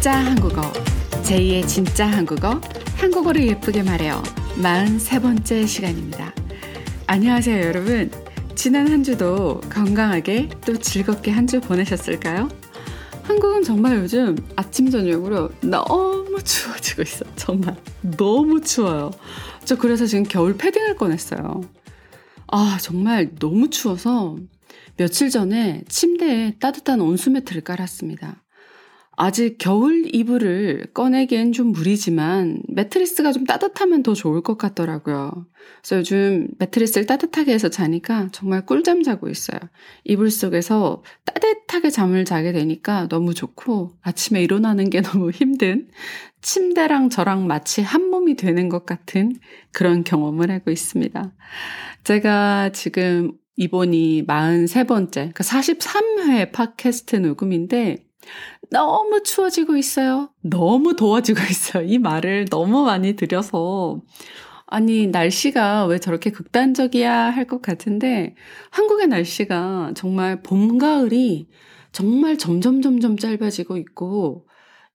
진짜 한국어. 제2의 진짜 한국어. 한국어를 예쁘게 말해요. 43번째 시간입니다. 안녕하세요, 여러분. 지난 한 주도 건강하게 또 즐겁게 한 주 보내셨을까요? 한국은 정말 요즘 아침, 저녁으로 너무 추워지고 있어. 정말. 너무 추워요. 저 그래서 지금 겨울 패딩을 꺼냈어요. 아, 정말 너무 추워서 며칠 전에 침대에 따뜻한 온수 매트를 깔았습니다. 아직 겨울 이불을 꺼내기엔 좀 무리지만 매트리스가 좀 따뜻하면 더 좋을 것 같더라고요. 그래서 요즘 매트리스를 따뜻하게 해서 자니까 정말 꿀잠 자고 있어요. 이불 속에서 따뜻하게 잠을 자게 되니까 너무 좋고 아침에 일어나는 게 너무 힘든 침대랑 저랑 마치 한 몸이 되는 것 같은 그런 경험을 하고 있습니다. 제가 지금 이번이 43번째, 그러니까 43회 팟캐스트 녹음인데 너무 추워지고 있어요. 너무 더워지고 있어요. 이 말을 너무 많이 들여서 아니, 날씨가 왜 저렇게 극단적이야 할 것 같은데, 한국의 날씨가 정말 봄, 가을이 정말 점점, 점점 짧아지고 있고,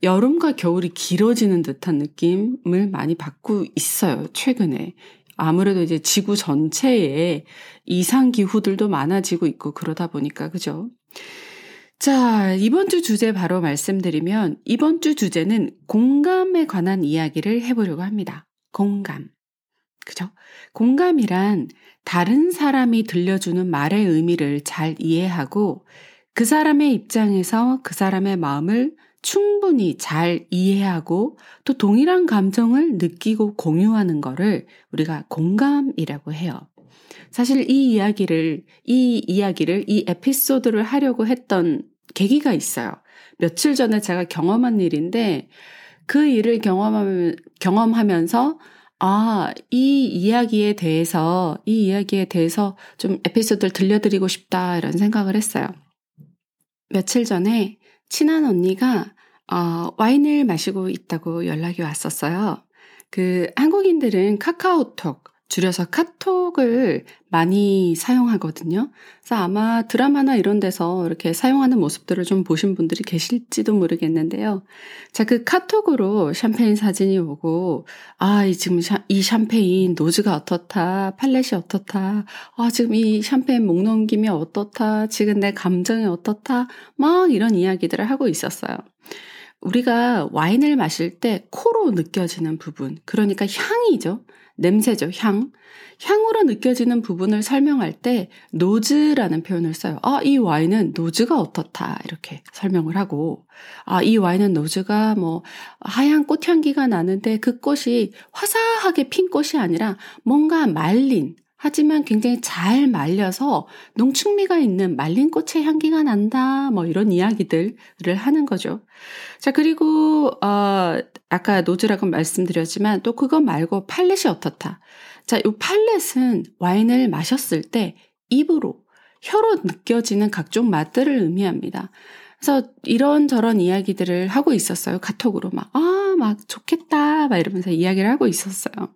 여름과 겨울이 길어지는 듯한 느낌을 많이 받고 있어요, 최근에. 아무래도 이제 지구 전체에 이상기후들도 많아지고 있고, 그러다 보니까, 그죠? 자, 이번 주 주제 바로 말씀드리면 이번 주 주제는 공감에 관한 이야기를 해보려고 합니다. 공감. 그죠? 공감이란 다른 사람이 들려주는 말의 의미를 잘 이해하고 그 사람의 입장에서 그 사람의 마음을 충분히 잘 이해하고 또 동일한 감정을 느끼고 공유하는 거를 우리가 공감이라고 해요. 사실 이 이야기를, 이 이야기를, 이 에피소드를 하려고 했던 계기가 있어요. 며칠 전에 제가 경험한 일인데 그 일을 경험하면, 경험하면서 아, 이 이야기에 대해서, 이 이야기에 대해서 좀 에피소드를 들려드리고 싶다, 이런 생각을 했어요. 며칠 전에 친한 언니가, 어, 와인을 마시고 있다고 연락이 왔었어요. 그 한국인들은 카카오톡, 줄여서 카톡을 많이 사용하거든요. 그래서 아마 드라마나 이런 데서 이렇게 사용하는 모습들을 좀 보신 분들이 계실지도 모르겠는데요. 자, 그 카톡으로 샴페인 사진이 오고, 아, 이 지금 샤, 이 샴페인 노즈가 어떻다, 팔렛이 어떻다, 아, 지금 이 샴페인 목 넘김이 어떻다, 지금 내 감정이 어떻다, 막 이런 이야기들을 하고 있었어요. 우리가 와인을 마실 때 코로 느껴지는 부분, 그러니까 향이죠. 냄새죠, 향. 향으로 느껴지는 부분을 설명할 때 nose라는 표현을 써요. 아, 이 와인은 nose가 어떻다. 이렇게 설명을 하고, 아, 이 와인은 nose가 뭐 하얀 꽃향기가 나는데 그 꽃이 화사하게 핀 꽃이 아니라 뭔가 말린, 하지만 굉장히 잘 말려서 농축미가 있는 말린 꽃의 향기가 난다. 뭐 이런 이야기들을 하는 거죠. 자, 그리고, 어, 아까 nose라고 말씀드렸지만 또 그거 말고 palate이 어떻다. 자, 이 palate은 와인을 마셨을 때 입으로, 혀로 느껴지는 각종 맛들을 의미합니다. 그래서 이런저런 이야기들을 하고 있었어요. 카톡으로 막, 아, 막 좋겠다. 막 이러면서 이야기를 하고 있었어요.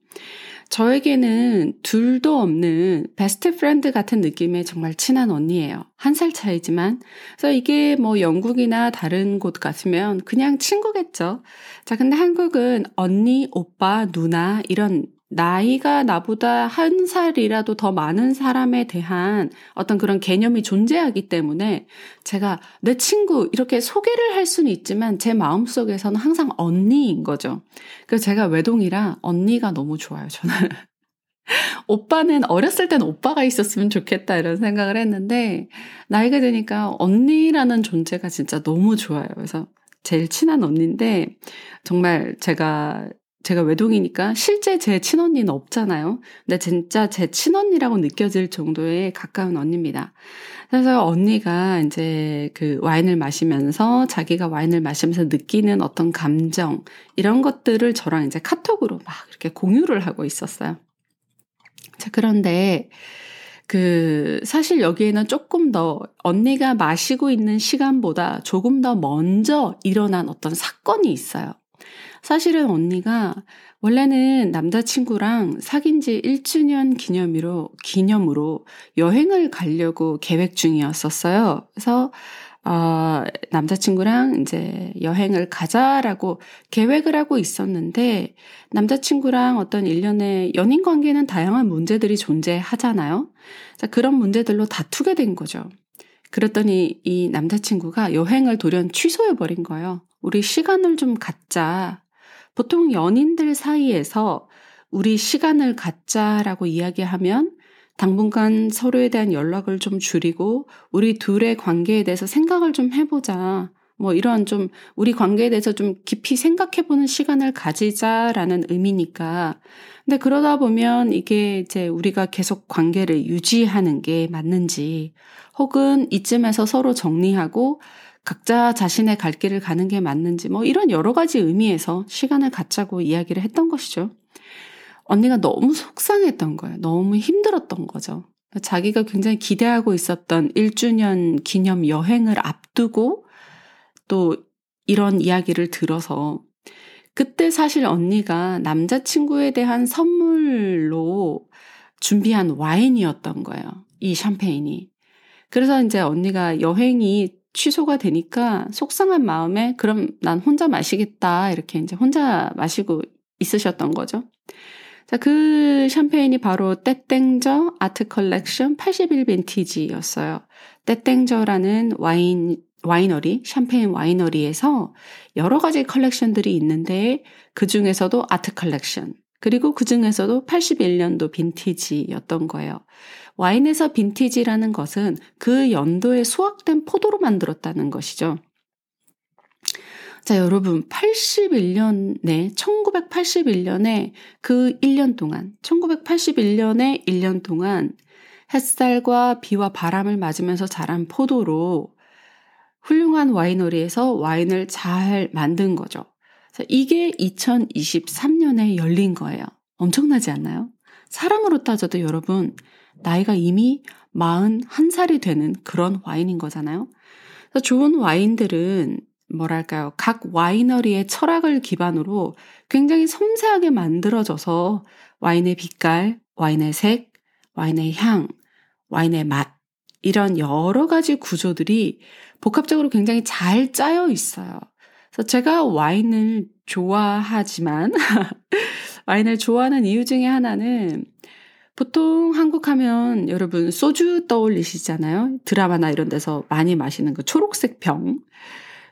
저에게는 둘도 없는 best friend 같은 느낌의 정말 친한 언니예요. 한 살 차이지만. 그래서 이게 뭐 영국이나 다른 곳 같으면 그냥 친구겠죠. 자, 근데 한국은 언니, 오빠, 누나 이런 나이가 나보다 한 살이라도 더 많은 사람에 대한 어떤 그런 개념이 존재하기 때문에 제가 내 친구 이렇게 소개를 할 수는 있지만 제 마음속에서는 항상 언니인 거죠. 그래서 제가 외동이라 언니가 너무 좋아요, 저는. 오빠는 어렸을 땐 오빠가 있었으면 좋겠다 이런 생각을 했는데 나이가 드니까 언니라는 존재가 진짜 너무 좋아요. 그래서 제일 친한 언니인데 정말 제가 제가 외동이니까 실제 제 친언니는 없잖아요. 근데 진짜 제 친언니라고 느껴질 정도의 가까운 언니입니다. 그래서 언니가 이제 그 와인을 마시면서 자기가 와인을 마시면서 느끼는 어떤 감정, 이런 것들을 저랑 이제 카톡으로 막 이렇게 공유를 하고 있었어요. 자, 그런데 그 사실 여기에는 조금 더 언니가 마시고 있는 시간보다 조금 더 먼저 일어난 어떤 사건이 있어요. 사실은 언니가 원래는 남자친구랑 사귄 지 1주년 기념으로, 기념으로 여행을 가려고 계획 중이었었어요. 그래서, 어, 남자친구랑 이제 여행을 가자라고 계획을 하고 있었는데, 남자친구랑 어떤 일련의 연인 관계는 다양한 문제들이 존재하잖아요. 자, 그런 문제들로 다투게 된 거죠. 그랬더니 이 남자친구가 여행을 돌연 취소해버린 거예요. 우리 시간을 좀 갖자. 보통 연인들 사이에서 우리 시간을 갖자라고 이야기하면 당분간 서로에 대한 연락을 좀 줄이고 우리 둘의 관계에 대해서 생각을 좀 해보자. 뭐 이런 좀 우리 관계에 대해서 좀 깊이 생각해보는 시간을 가지자라는 의미니까. 근데 그러다 보면 이게 이제 우리가 계속 관계를 유지하는 게 맞는지 혹은 이쯤에서 서로 정리하고 각자 자신의 갈 길을 가는 게 맞는지 뭐 이런 여러 가지 의미에서 시간을 갖자고 이야기를 했던 것이죠. 언니가 너무 속상했던 거예요. 너무 힘들었던 거죠. 자기가 굉장히 기대하고 있었던 1주년 기념 여행을 앞두고 또 이런 이야기를 들어서 그때 사실 언니가 남자친구에 대한 선물로 준비한 와인이었던 거예요. 이 샴페인이. 그래서 이제 언니가 여행이 취소가 되니까 속상한 마음에 그럼 난 혼자 마시겠다. 이렇게 이제 혼자 마시고 있으셨던 거죠. 자, 그 샴페인이 바로 Taittinger Art Collection 81 빈티지였어요. Taittinger라는 와인, 와이너리, 샴페인 와이너리에서 여러 가지 컬렉션들이 있는데 그 중에서도 Art Collection, 그리고 그 중에서도 81년도 빈티지였던 거예요. 와인에서 빈티지라는 것은 그 연도에 수확된 포도로 만들었다는 것이죠. 자, 여러분, 81년에, 1981년에 그 1년 동안, 1981년에 1년 동안 햇살과 비와 바람을 맞으면서 자란 포도로 훌륭한 와이너리에서 와인을 잘 만든 거죠. 자, 이게 2023년에 열린 거예요. 엄청나지 않나요? 사람으로 따져도 여러분, 나이가 이미 41살이 되는 그런 와인인 거잖아요. 좋은 와인들은 뭐랄까요. 각 와이너리의 철학을 기반으로 굉장히 섬세하게 만들어져서 와인의 빛깔, 와인의 색, 와인의 향, 와인의 맛, 이런 여러 가지 구조들이 복합적으로 굉장히 잘 짜여 있어요. 그래서 제가 와인을 좋아하지만, 와인을 좋아하는 이유 중에 하나는 보통 한국 하면 여러분 소주 떠올리시잖아요. 드라마나 이런 데서 많이 마시는 그 초록색 병.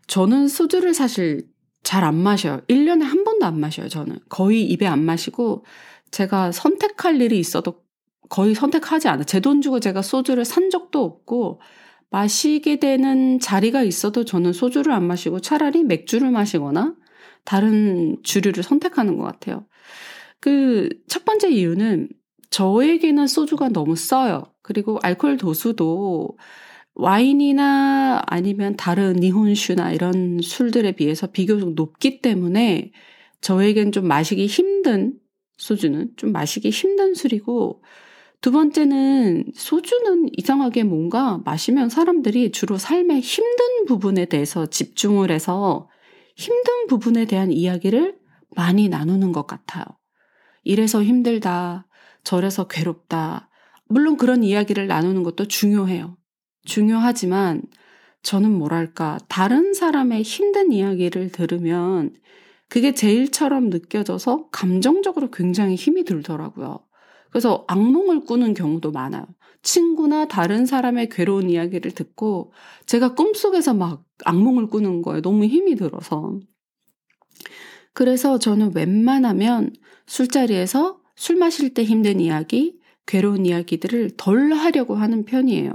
저는 소주를 사실 잘 안 마셔요. 1년에 한 번도 안 마셔요, 저는. 거의 입에 안 마시고 제가 선택할 일이 있어도 거의 선택하지 않아요. 제 돈 주고 제가 소주를 산 적도 없고 마시게 되는 자리가 있어도 저는 소주를 안 마시고 차라리 맥주를 마시거나 다른 주류를 선택하는 것 같아요. 그 첫 번째 이유는 저에게는 소주가 너무 써요. 그리고 알코올 도수도 와인이나 아니면 다른 니혼슈나 이런 술들에 비해서 비교적 높기 때문에 저에겐 좀 마시기 힘든 소주는 좀 마시기 힘든 술이고 두 번째는 소주는 이상하게 뭔가 마시면 사람들이 주로 삶의 힘든 부분에 대해서 집중을 해서 힘든 부분에 대한 이야기를 많이 나누는 것 같아요. 이래서 힘들다, 저래서 괴롭다. 물론 그런 이야기를 나누는 것도 중요해요. 중요하지만 저는 뭐랄까, 다른 사람의 힘든 이야기를 들으면 그게 제 일처럼 느껴져서 감정적으로 굉장히 힘이 들더라고요. 그래서 악몽을 꾸는 경우도 많아요. 친구나 다른 사람의 괴로운 이야기를 듣고 제가 꿈속에서 막 악몽을 꾸는 거예요. 너무 힘이 들어서. 그래서 저는 웬만하면 술자리에서 술 마실 때 힘든 이야기, 괴로운 이야기들을 덜 하려고 하는 편이에요.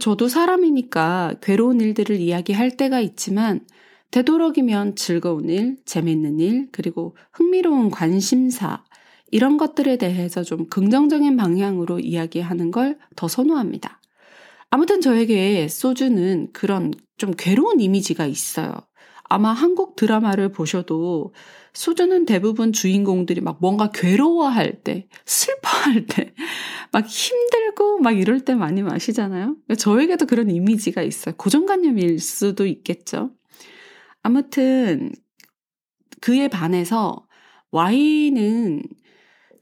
저도 사람이니까 괴로운 일들을 이야기할 때가 있지만 되도록이면 즐거운 일, 재밌는 일, 그리고 흥미로운 관심사, 이런 것들에 대해서 좀 긍정적인 방향으로 이야기하는 걸 더 선호합니다. 아무튼 저에게 소주는 그런 좀 괴로운 이미지가 있어요. 아마 한국 드라마를 보셔도 소주는 대부분 주인공들이 막 뭔가 괴로워할 때, 슬퍼할 때, 막 힘들고 막 이럴 때 많이 마시잖아요. 저에게도 그런 이미지가 있어요. 고정관념일 수도 있겠죠. 아무튼 그에 반해서 와인은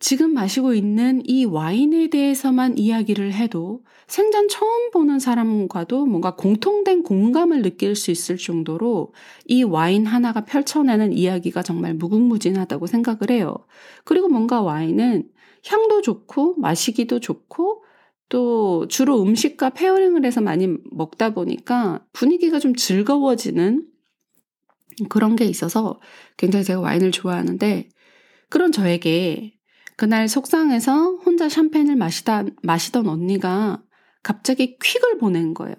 지금 마시고 있는 이 와인에 대해서만 이야기를 해도 생전 처음 보는 사람과도 뭔가 공통된 공감을 느낄 수 있을 정도로 이 와인 하나가 펼쳐내는 이야기가 정말 무궁무진하다고 생각을 해요. 그리고 뭔가 와인은 향도 좋고 마시기도 좋고 또 주로 음식과 pairing을 해서 많이 먹다 보니까 분위기가 좀 즐거워지는 그런 게 있어서 굉장히 제가 와인을 좋아하는데 그런 저에게 그날 속상해서 혼자 샴페인을 마시다, 마시던 언니가 갑자기 퀵을 보낸 거예요.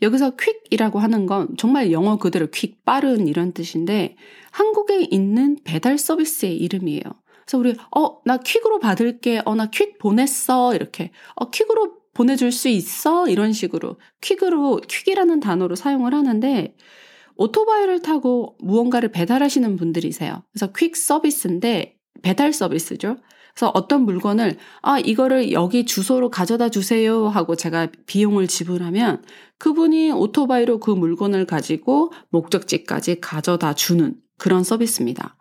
여기서 퀵이라고 하는 건 정말 영어 그대로 퀵, 빠른 이런 뜻인데 한국에 있는 배달 서비스의 이름이에요. 그래서 우리 어, 나 퀵으로 받을게. 어, 나 퀵 보냈어. 이렇게. 어, 퀵으로 보내줄 수 있어? 이런 식으로 퀵으로 퀵이라는 단어로 사용을 하는데 오토바이를 타고 무언가를 배달하시는 분들이세요. 그래서 퀵 서비스인데 배달 서비스죠. 그래서 어떤 물건을 아 이거를 여기 주소로 가져다 주세요 하고 제가 비용을 지불하면 그분이 오토바이로 그 물건을 가지고 목적지까지 가져다 주는 그런 서비스입니다.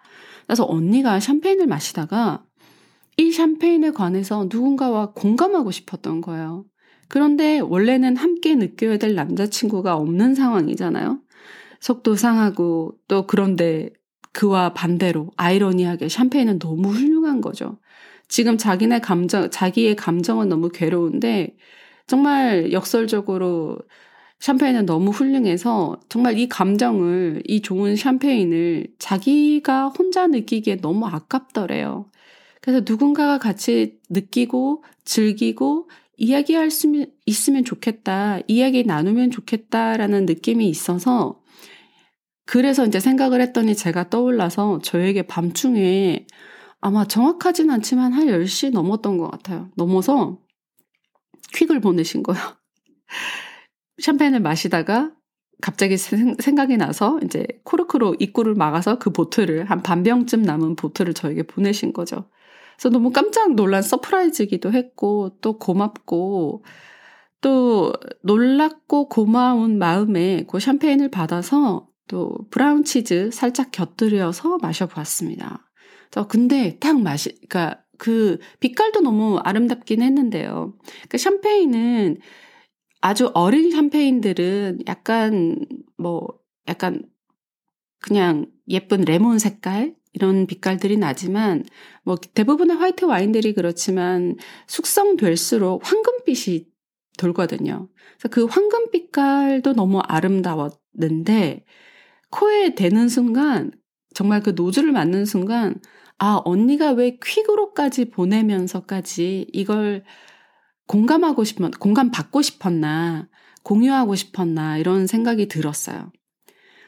그래서 언니가 샴페인을 마시다가 이 샴페인에 관해서 누군가와 공감하고 싶었던 거예요. 그런데 원래는 함께 느껴야 될 남자친구가 없는 상황이잖아요. 속도 상하고 또 그런데 그와 반대로 아이러니하게 샴페인은 너무 훌륭한 거죠. 지금 자기네 감정, 자기의 감정은 너무 괴로운데 정말 역설적으로 샴페인은 너무 훌륭해서 정말 이 감정을, 이 좋은 샴페인을 자기가 혼자 느끼기에 너무 아깝더래요. 그래서 누군가가 같이 느끼고 즐기고 이야기할 수 있으면 좋겠다. 이야기 나누면 좋겠다라는 느낌이 있어서 그래서 이제 생각을 했더니 제가 떠올라서 저에게 밤중에 아마 정확하진 않지만 한 10시 넘었던 것 같아요. 넘어서 퀵을 보내신 거예요. 샴페인을 마시다가 갑자기 생각이 나서 이제 코르크로 입구를 막아서 그 bottle을 한 반병쯤 남은 bottle을 저에게 보내신 거죠. 그래서 너무 깜짝 놀란 surprise기도 했고 또 고맙고 또 놀랍고 고마운 마음에 그 샴페인을 받아서 또 brown 치즈 살짝 곁들여서 마셔보았습니다. 저 근데 딱 마시, 그러니까 그 빛깔도 너무 아름답긴 했는데요. 그 샴페인은 아주 어린 샴페인들은 약간 뭐 약간 그냥 예쁜 레몬 색깔 이런 빛깔들이 나지만 뭐 대부분의 화이트 와인들이 그렇지만 숙성될수록 황금빛이 돌거든요. 그래서 그 황금 빛깔도 너무 아름다웠는데 코에 대는 순간 정말 그 노즐을 맞는 순간 아 언니가 왜 퀵으로까지 보내면서까지 이걸 공감하고 싶었 공감 받고 싶었나 공유하고 싶었나 이런 생각이 들었어요.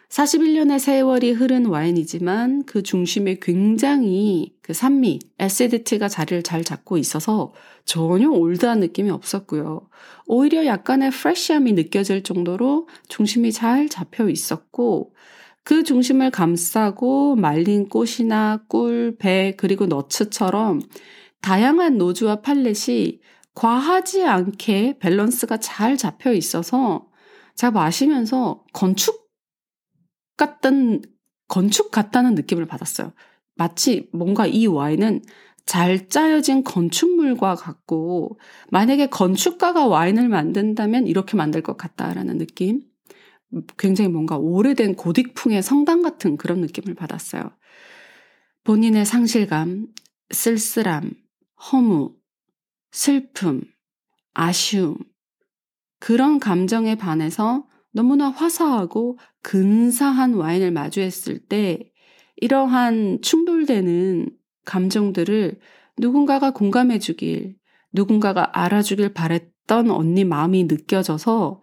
41년의 세월이 흐른 와인이지만 그 중심에 굉장히 그 산미, 에시디티가 자리를 잘 잡고 있어서 전혀 올드한 느낌이 없었고요. 오히려 약간의 프레쉬함이 느껴질 정도로 중심이 잘 잡혀 있었고 그 중심을 감싸고 말린 꽃이나 꿀, 배, 그리고 nuts처럼 다양한 nose와 palate이 과하지 않게 밸런스가 잘 잡혀 있어서 제가 마시면서 건축 같던 건축 같다는 느낌을 받았어요. 마치 뭔가 이 와인은 잘 짜여진 건축물과 같고 만약에 건축가가 와인을 만든다면 이렇게 만들 것 같다라는 느낌. 굉장히 뭔가 오래된 고딕풍의 성당 같은 그런 느낌을 받았어요. 본인의 상실감, 쓸쓸함, 허무, 슬픔, 아쉬움, 그런 감정에 반해서 너무나 화사하고 근사한 와인을 마주했을 때 이러한 충돌되는 감정들을 누군가가 공감해 주길, 누군가가 알아주길 바랬던 언니 마음이 느껴져서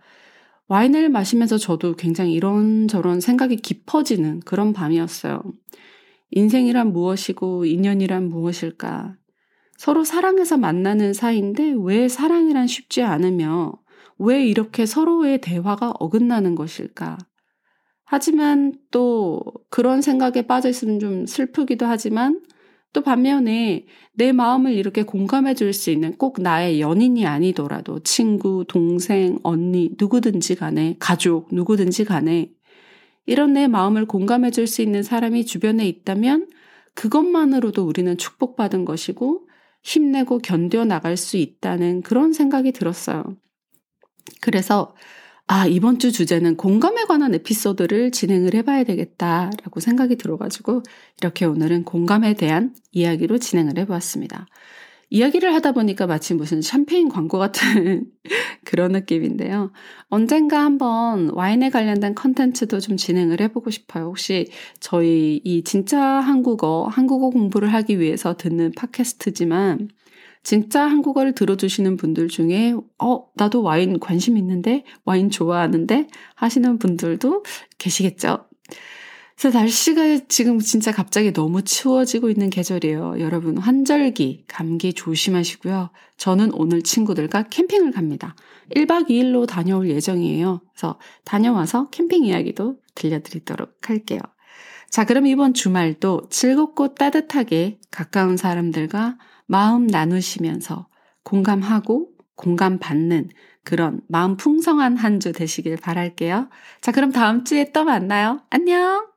와인을 마시면서 저도 굉장히 이런저런 생각이 깊어지는 그런 밤이었어요. 인생이란 무엇이고 인연이란 무엇일까? 서로 사랑해서 만나는 사이인데 왜 사랑이란 쉽지 않으며 왜 이렇게 서로의 대화가 어긋나는 것일까? 하지만 또 그런 생각에 빠져 있으면 좀 슬프기도 하지만 또 반면에 내 마음을 이렇게 공감해 줄 수 있는 꼭 나의 연인이 아니더라도 친구, 동생, 언니, 누구든지 간에, 가족, 누구든지 간에 이런 내 마음을 공감해 줄 수 있는 사람이 주변에 있다면 그것만으로도 우리는 축복받은 것이고 힘내고 견뎌 나갈 수 있다는 그런 생각이 들었어요. 그래서 아, 이번 주 주제는 공감에 관한 에피소드를 진행을 해봐야 되겠다라고 생각이 들어가지고 이렇게 오늘은 공감에 대한 이야기로 진행을 해보았습니다. 이야기를 하다 보니까 마치 무슨 샴페인 광고 같은 그런 느낌인데요. 언젠가 한번 와인에 관련된 컨텐츠도 좀 진행을 해보고 싶어요. 혹시 저희 이 진짜 한국어, 한국어 공부를 하기 위해서 듣는 팟캐스트지만 진짜 한국어를 들어주시는 분들 중에, 어, 나도 와인 관심 있는데, 와인 좋아하는데 하시는 분들도 계시겠죠? 그래서 날씨가 지금 진짜 갑자기 너무 추워지고 있는 계절이에요. 여러분, 환절기, 감기 조심하시고요. 저는 오늘 친구들과 캠핑을 갑니다. 1박 2일로 다녀올 예정이에요. 그래서 다녀와서 캠핑 이야기도 들려드리도록 할게요. 자, 그럼 이번 주말도 즐겁고 따뜻하게 가까운 사람들과 마음 나누시면서 공감하고 공감받는 그런 마음 풍성한 한 주 되시길 바랄게요. 자, 그럼 다음 주에 또 만나요. 안녕!